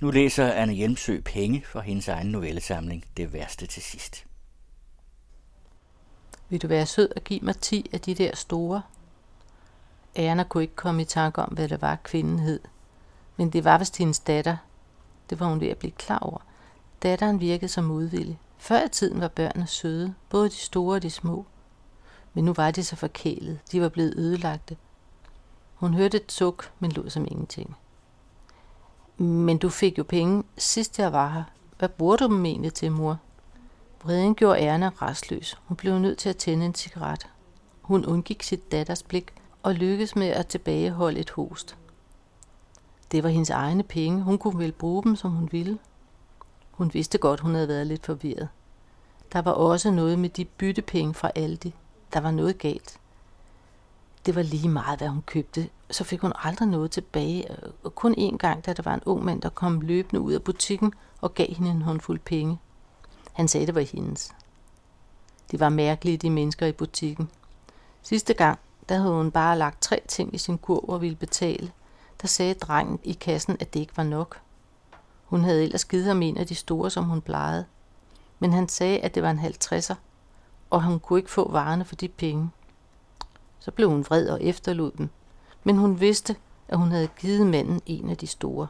Nu læser Anne Hjelmsø Penge for hendes egen novellesamling Det værste til sidst. Vil du være sød og give mig 10 af de der store? Erna kunne ikke komme i tanke om, hvad det var, kvinden hed. Men det var vist hendes datter. Det var hun ved at blive klar over. Datteren virkede som modvillig. Før i tiden var børnene søde, både de store og de små. Men nu var de så forkælet. De var blevet ødelagte. Hun hørte et suk, men lå som ingenting. Men du fik jo penge, sidst jeg var her. Hvad bruger du dem egentlig til, mor? Vreden gjorde Erna restløs. Hun blev nødt til at tænde en cigaret. Hun undgik sit datters blik og lykkedes med at tilbageholde et host. Det var hendes egne penge. Hun kunne vel bruge dem, som hun ville. Hun vidste godt, hun havde været lidt forvirret. Der var også noget med de byttepenge fra Aldi. Der var noget galt. Det var lige meget, hvad hun købte. Så fik hun aldrig noget tilbage. Og kun en gang, da der var en ung mand, der kom løbende ud af butikken og gav hende en håndfuld penge. Han sagde, det var hendes. De var mærkelige, de mennesker i butikken. Sidste gang, der havde hun bare lagt tre ting i sin kurv og ville betale. Der sagde drengen i kassen, at det ikke var nok. Hun havde ellers givet ham en af de store, som hun plejede. Men han sagde, at det var en halvtredser, og hun kunne ikke få varerne for de penge. Så blev hun vred og efterlod dem. Men hun vidste, at hun havde givet manden en af de store.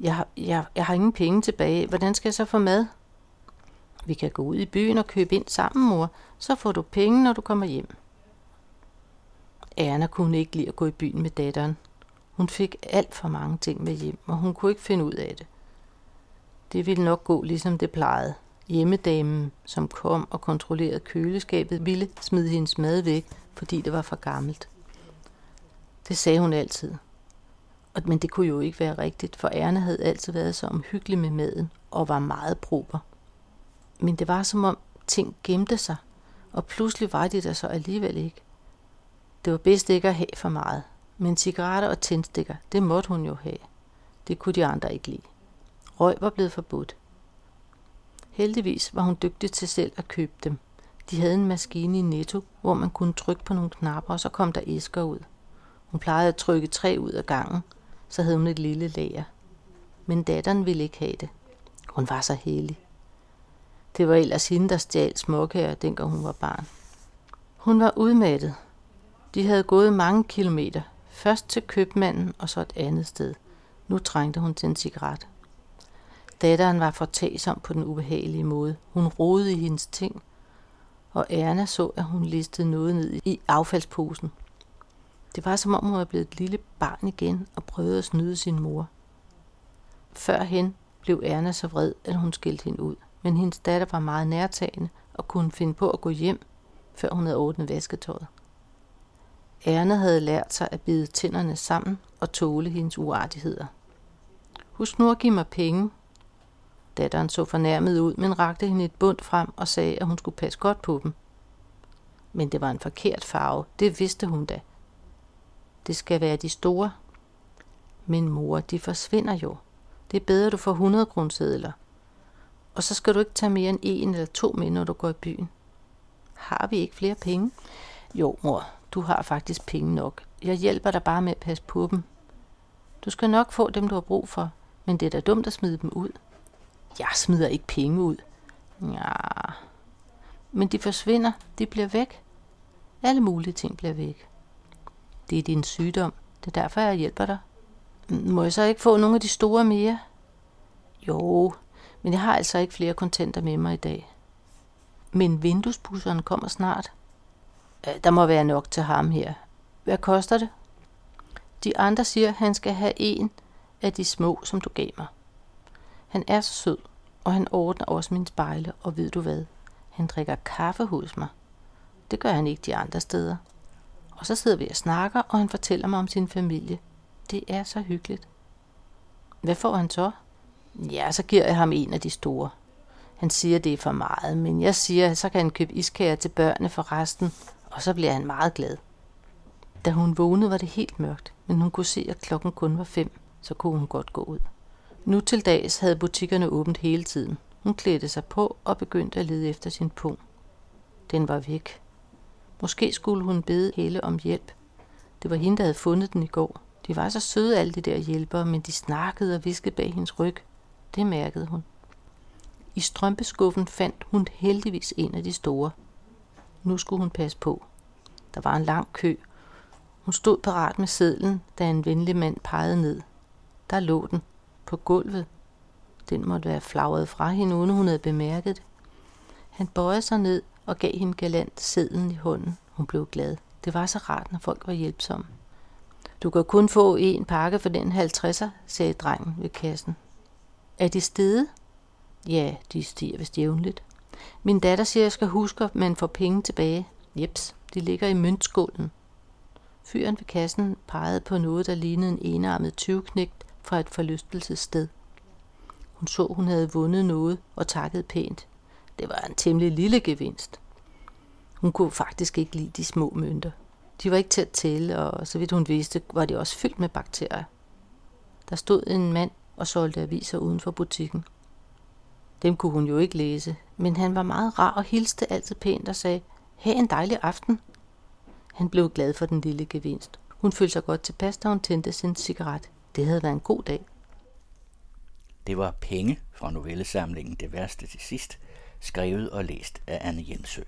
Jeg har, jeg, jeg har ingen penge tilbage. Hvordan skal jeg så få mad? Vi kan gå ud i byen og købe ind sammen, mor. Så får du penge, når du kommer hjem. Erna kunne ikke lide at gå i byen med datteren. Hun fik alt for mange ting med hjem, og hun kunne ikke finde ud af det. Det ville nok gå, ligesom det plejede. Hjemmedamen, som kom og kontrollerede køleskabet, ville smide hendes mad væk, fordi det var for gammelt. Det sagde hun altid. Men det kunne jo ikke være rigtigt, for Erne havde altid været så omhyggelig med maden og var meget prober. Men det var som om ting gemte sig, og pludselig var de der så alligevel ikke. Det var bedst ikke at have for meget, men cigaretter og tændstikker, det måtte hun jo have. Det kunne de andre ikke lide. Røg var blevet forbudt. Heldigvis var hun dygtig til selv at købe dem. De havde en maskine i Netto, hvor man kunne trykke på nogle knapper, og så kom der æsker ud. Hun plejede at trykke tre ud af gangen, så havde hun et lille lager. Men datteren ville ikke have det. Hun var så heldig. Det var ellers hende, der stjal småkager, dengang hun var barn. Hun var udmattet. De havde gået mange kilometer. Først til købmanden, og så et andet sted. Nu trængte hun til en cigaret. Datteren var fortagsom på den ubehagelige måde. Hun rodede i hendes ting, og Erna så, at hun listede noget ned i affaldsposen. Det var som om hun var blevet et lille barn igen og prøvede at snyde sin mor. Førhen blev Erna så vred, at hun skilte hende ud. Men hendes datter var meget nærtagende og kunne finde på at gå hjem, før hun havde ordnet vasketøjet. Erna havde lært sig at bide tænderne sammen og tåle hendes uartigheder. Husk nu at give mig penge. Datteren så fornærmet ud, men rakte hende et bund frem og sagde, at hun skulle passe godt på dem. Men det var en forkert farve, det vidste hun da. Det skal være de store. Men mor, de forsvinder jo. Det er bedre, du får 100 kronesedler. Og så skal du ikke tage mere end en eller to med, når du går i byen. Har vi ikke flere penge? Jo, mor, du har faktisk penge nok. Jeg hjælper dig bare med at passe på dem. Du skal nok få dem, du har brug for, men det er da dumt at smide dem ud. Jeg smider ikke penge ud. Ja, men de forsvinder, de bliver væk. Alle mulige ting bliver væk. Det er din sygdom. Det er derfor, jeg hjælper dig. Må jeg så ikke få nogle af de store mere? Jo, men jeg har altså ikke flere kontanter med mig i dag. Men vinduespusseren kommer snart. Øh, der må være nok til ham her. Hvad koster det? De andre siger, at han skal have en af de små, som du gav mig. Han er så sød, og han ordner også min spejle, og ved du hvad? Han drikker kaffe hos mig. Det gør han ikke de andre steder. Og så sidder vi og snakker, og han fortæller mig om sin familie. Det er så hyggeligt. Hvad får han så? Ja, så giver jeg ham en af de store. Han siger, det er for meget, men jeg siger, så kan han købe iskager til børnene for resten, og så bliver han meget glad. Da hun vågnede, var det helt mørkt, men hun kunne se, at klokken kun var fem, så kunne hun godt gå ud. Nu til dags havde butikkerne åbent hele tiden. Hun klædte sig på og begyndte at lede efter sin pung. Den var væk. Måske skulle hun bede Helle om hjælp. Det var hende, der havde fundet den i går. De var så søde, alle de der hjælpere, men de snakkede og viskede bag hendes ryg. Det mærkede hun. I strømpeskuffen fandt hun heldigvis en af de store. Nu skulle hun passe på. Der var en lang kø. Hun stod parat med sedlen, da en venlig mand pegede ned. Der lå den. På gulvet. Den måtte være flagret fra hende, uden hun havde bemærket det. Han bøjede sig ned og gav hende galant sedlen i hånden. Hun blev glad. Det var så rart, når folk var hjælpsomme. Du kan kun få en pakke for den 50'er, sagde drengen ved kassen. Er de stede? Ja, de stiger vist jævnligt. Min datter siger, jeg skal huske, at man får penge tilbage. Jeps, de ligger i møntskålen. Fyren ved kassen pegede på noget, der lignede en enarmet tyvknægt, fra et forlystelsessted. Hun så, hun havde vundet noget og takkede pænt. Det var en temmelig lille gevinst. Hun kunne faktisk ikke lide de små mønter. De var ikke til at tælle, og så vidt hun vidste, var de også fyldt med bakterier. Der stod en mand og solgte aviser uden for butikken. Dem kunne hun jo ikke læse, men han var meget rar og hilste altid pænt og sagde, Ha' en dejlig aften. Han blev glad for den lille gevinst. Hun følte sig godt tilpas, da hun tændte sin cigaret. Det havde været en god dag. Det var Penge fra novellesamlingen Det værste til sidst, skrevet og læst af Anne Hjemsø.